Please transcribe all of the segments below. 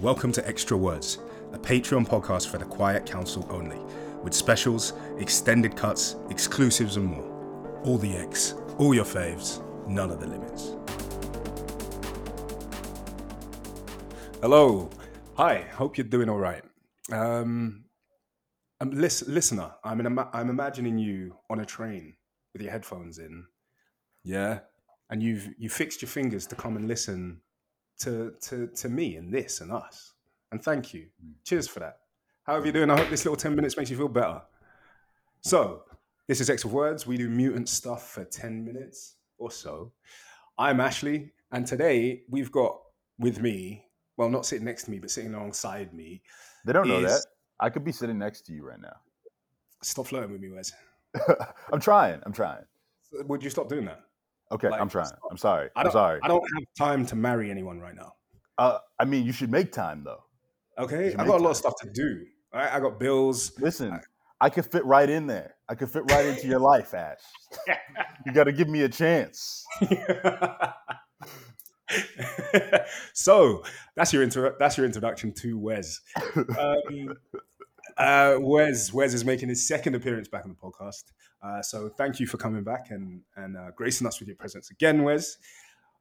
Welcome to Extra Words, a Patreon podcast for the Quiet Council only, with specials, extended cuts, exclusives, and more. All the X, all your faves, none of the limits. Hello. Hi. Hope you're doing all right. Um, um, lis- listener, I'm, ima- I'm imagining you on a train with your headphones in. Yeah. And you've you fixed your fingers to come and listen to to to me and this and us. And thank you. Mm. Cheers for that. How are you mm. doing? I hope this little 10 minutes makes you feel better. So, this is X of Words. We do mutant stuff for 10 minutes or so. I'm Ashley, and today we've got with me, well, not sitting next to me, but sitting alongside me. They don't know that. I could be sitting next to you right now. Stop flirting with me, Wes. I'm trying. I'm trying. Would you stop doing that? Okay, Like, I'm trying. I'm sorry. I I'm sorry. I don't have time to marry anyone right now. Uh, I mean, you should make time though. Okay, I got a lot of stuff to do. all right? I got bills. Listen, I could fit right in there. I could fit right into your life, Ash. You got to give me a chance. so that's your intro- that's your introduction to Wes. Um, uh, Wes Wes is making his second appearance back on the podcast. Uh, so thank you for coming back and and uh, gracing us with your presence again, Wes.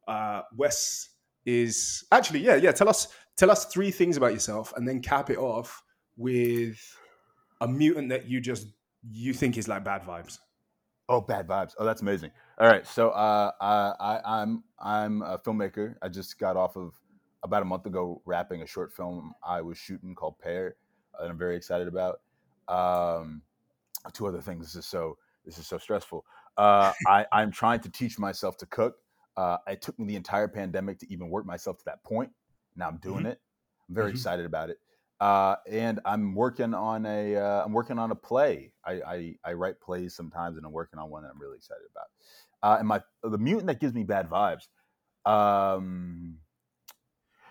Uh, Wes is actually yeah yeah. Tell us tell us three things about yourself, and then cap it off with a mutant that you just you think is like bad vibes. Oh, bad vibes. Oh, that's amazing. All right, so uh, I, I, I'm I'm a filmmaker. I just got off of about a month ago wrapping a short film I was shooting called Pear, that I'm very excited about. Um, two other things. This is so this is so stressful. Uh, I, I'm trying to teach myself to cook. Uh, it took me the entire pandemic to even work myself to that point. Now I'm doing it. I'm very Mhm. excited about it. Uh, and I'm working on a uh, I'm working on a play. I, I I write plays sometimes, and I'm working on one that I'm really excited about. Uh, and my the mutant that gives me bad vibes. Um,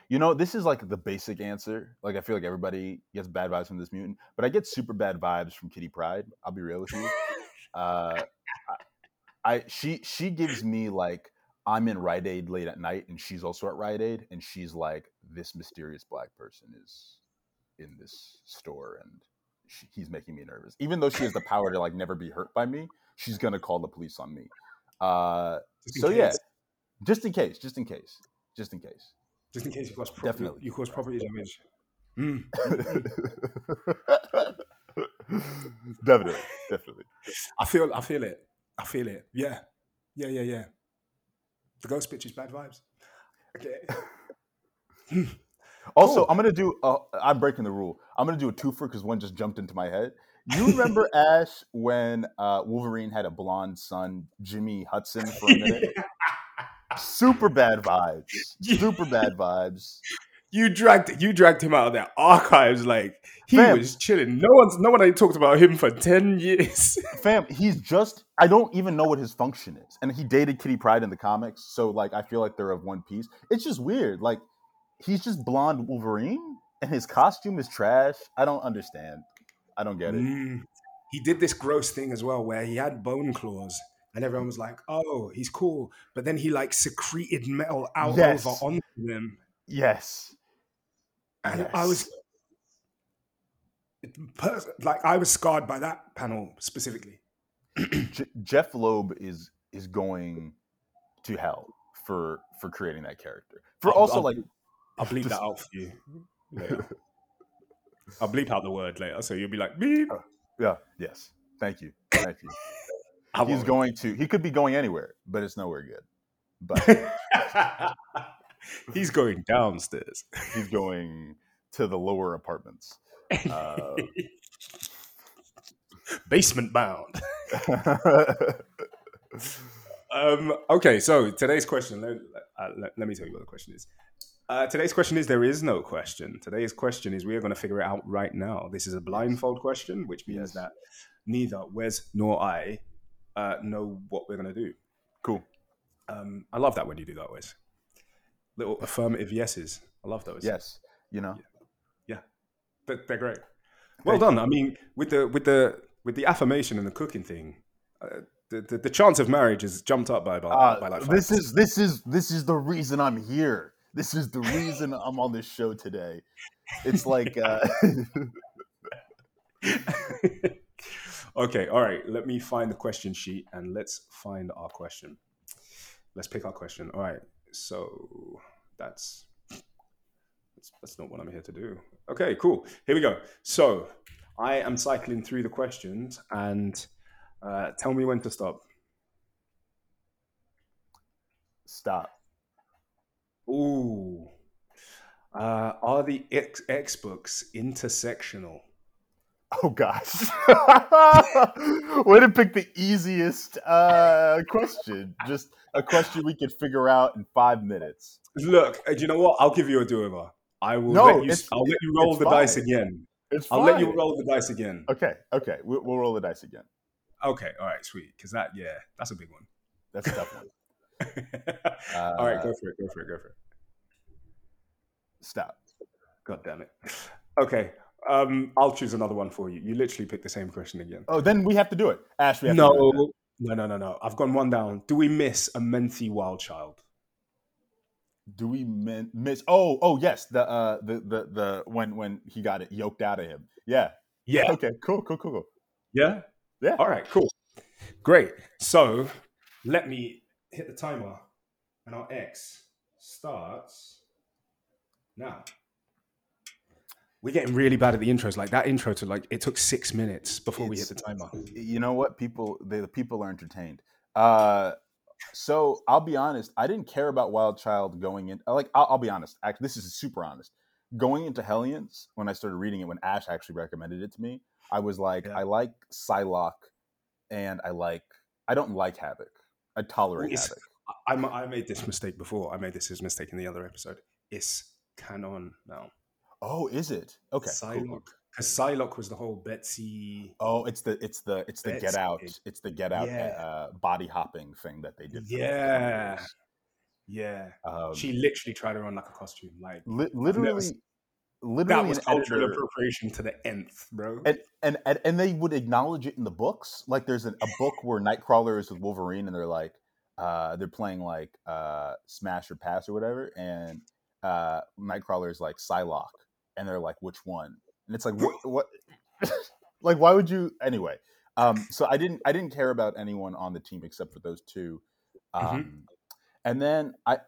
you know, this is like the basic answer. Like I feel like everybody gets bad vibes from this mutant, but I get super bad vibes from Kitty Pryde. I'll be real with you. Uh, I, I she she gives me like I'm in Rite Aid late at night, and she's also at Rite Aid, and she's like this mysterious black person is in this store, and she, he's making me nervous. Even though she has the power to like never be hurt by me, she's gonna call the police on me. Uh, so yeah, just in case, just in case, just in case. Just in case you cause property, Definitely. you cause property damage. Mm. definitely, definitely. I feel, I feel it. I feel it. Yeah, yeah, yeah, yeah. The ghost bitch is bad vibes. Okay. Also, Cool. I'm gonna do. Uh, I'm breaking the rule. I'm gonna do a twofer because one just jumped into my head. You remember Ash when uh, Wolverine had a blonde son, Jimmy Hudson, for a minute? Super bad vibes. Super bad vibes. you dragged, you dragged him out of their archives. Like he Fam. was chilling. No one's, no one ain't talked about him for ten years. Fam, he's just. I don't even know what his function is, and he dated Kitty Pryde in the comics, so like I feel like they're of one piece. It's just weird. Like he's just blonde Wolverine, and his costume is trash. I don't understand. I don't get it. Mm. He did this gross thing as well, where he had bone claws. And everyone was like, "Oh, he's cool," but then he like secreted metal out Yes. over onto them, Yes. and I was like, I was scarred by that panel specifically. J- Jeff Loeb is is going to hell for for creating that character. For I'll- also I'll- like I'll bleep Just- that out for you later. I'll bleep out the word later, so you'll be like, beep. Oh, yeah, yes. Thank you. Thank you. I He's going to he could be going anywhere, but it's nowhere good. But He's going downstairs. he's going to the lower apartments. Uh, Basement bound. Um, okay, so today's question. Let, uh, let, let me tell you what the question is. Uh, today's question is there is no question. Today's question is we are going to figure it out right now. This is a blindfold question, which means Yes. that neither Wes nor I uh, know what we're going to do. cool. Um, I love that when you do that, Wes. Little affirmative yeses. I love those. Yes. You know. they're, they're great. Well done. I mean, with the with the with the affirmation and the cooking thing, uh, the, the the chance of marriage has jumped up by about Uh, by like this is this is this is the reason I'm here. This is the reason I'm on this show today. It's like uh, okay, all right. Let me find the question sheet and let's find our question. Let's pick our question. All right. So that's that's, that's not what I'm here to do. Okay, cool. Here we go. So I am cycling through the questions and uh, tell me when to stop. stop. Ooh. Uh, are the X, X books intersectional? Oh gosh. Way to pick the easiest uh, question. Just a question we could figure out in five minutes. Look, uh, do you know what? I'll give you a do-over. I will No, let you. I'll let you roll the dice again. It's I'll let you roll the dice again. Okay, okay. We'll, we'll roll the dice again. Okay, all right, sweet. Because that, yeah, that's a big one. That's a tough one. all right, Uh, go for it. Go for it. Go for it. Stop. God damn it. Okay, um, I'll choose another one for you. You literally picked the same question again. Oh, then we have to do it. Ash, we have to do it. No, no, no, no, no. I've gone one down. Do we miss Amenthi wild child? Do we min- miss? Oh, oh yes. The uh, the the the when when he got it yoked out of him. Yeah. Yeah. Okay. Cool. Cool. Cool. Cool. Yeah. Yeah. All right. Cool. Great. So let me hit the timer, and our X starts now. We're getting really bad at the intros. Like that intro to like it took six minutes before we hit the timer. You know what? People the, the people are entertained. Uh, so I'll be honest. I didn't care about Wild Child going in. Like I'll, I'll be honest. Actually, this is super honest. Going into Hellions, when I started reading it, when Ash actually recommended it to me, I was like, Yeah. I like Psylocke, and I like I don't like Havoc. I tolerate It's- Havoc. I, I I made this mistake before. I made this mistake in the other episode. It's canon now. Oh, is it? Okay. cool, cool. Psylocke. Because Psylocke was the whole Betsy. Oh, it's the it's the it's the Betsy. get out it's the get out Yeah. uh, body hopping thing that they did. Yeah. Yeah. Um, she literally tried her on like a costume. Like li- literally, that literally was cultural editor, appropriation to the nth, bro. and, and and and they would acknowledge it in the books. Like there's an, a book where Nightcrawler is with Wolverine, and they're like, uh, they're playing like uh, Smash or Pass or whatever, and uh, Nightcrawler is like Psylocke, and they're like, which one? And it's like, what? what? like, why would you? Anyway, um, so I didn't I didn't care about anyone on the team except for those two, um, Mhm. and then I.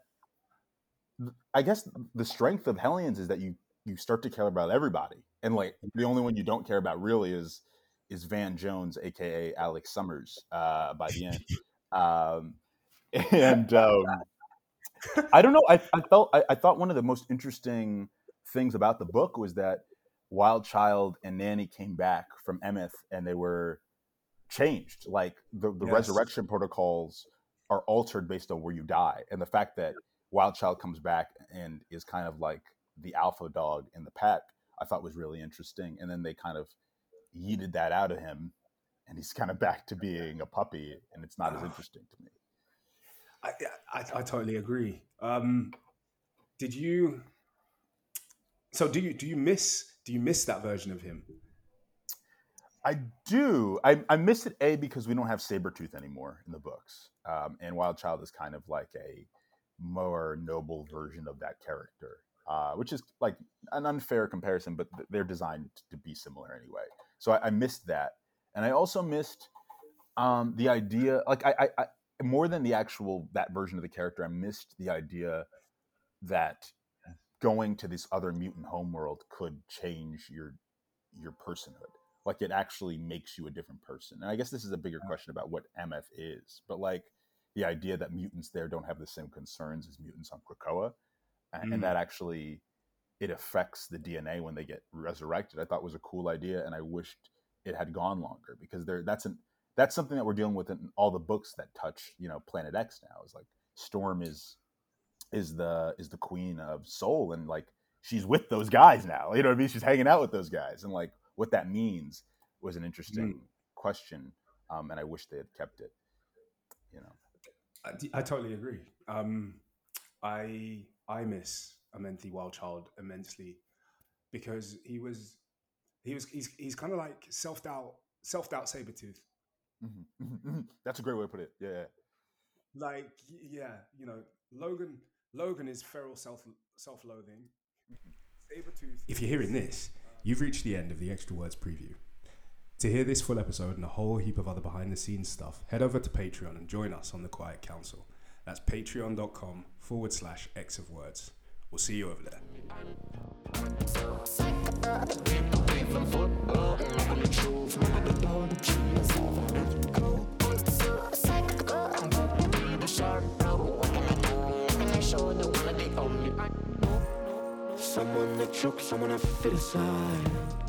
I guess the strength of Hellions is that you you start to care about everybody, and like the only one you don't care about really is is Van Jones, aka Alex Summers, uh, by the end. Um, and um, I don't know. I, I felt I, I thought one of the most interesting things about the book was that Wild Child and Nanny came back from Amenth and they were changed. Like the, the Yes. resurrection protocols are altered based on where you die, and the fact that Wild Child comes back and is kind of like the alpha dog in the pack, I thought was really interesting. And then they kind of yeeted that out of him, and he's kind of back to being a puppy, and it's not as Ah. interesting to me. I, I, I totally agree. Um, did you? So do you do you miss do you miss that version of him? I do. I, I miss it a because we don't have Sabretooth anymore in the books, um, and Wild Child is kind of like a more noble version of that character, uh, which is like an unfair comparison, but they're designed to be similar anyway. So I, I missed that, and I also missed um, the idea. Like I, I, I more than the actual that version of the character, I missed the idea that going to this other mutant homeworld could change your your personhood like it actually makes you a different person and i guess this is a bigger question about what mf is but like the idea that mutants there don't have the same concerns as mutants on krakoa a- and, Mm. that actually it affects the dna when they get resurrected i thought was a cool idea and i wished it had gone longer because there that's an that's something that we're dealing with in all the books that touch you know planet x now is like storm is is the is the queen of soul and like she's with those guys now you know what i mean she's hanging out with those guys and like what that means was an interesting question um and i wish they had kept it you know I, I totally agree. Um, I I miss Amenthi Wildchild immensely because he was he was he's he's kind of like self doubt self doubt Sabretooth. Mhm, mhm, mhm. that's a great way to put it yeah. Like yeah, you know Logan Logan is feral self self loathing. If you're hearing this, you've reached the end of the Extra Words preview. To hear this full episode and a whole heap of other behind the scenes stuff, head over to Patreon and join us on the Quiet Council. That's patreon.com forward slash X of Words. We'll see you over there. Fit aside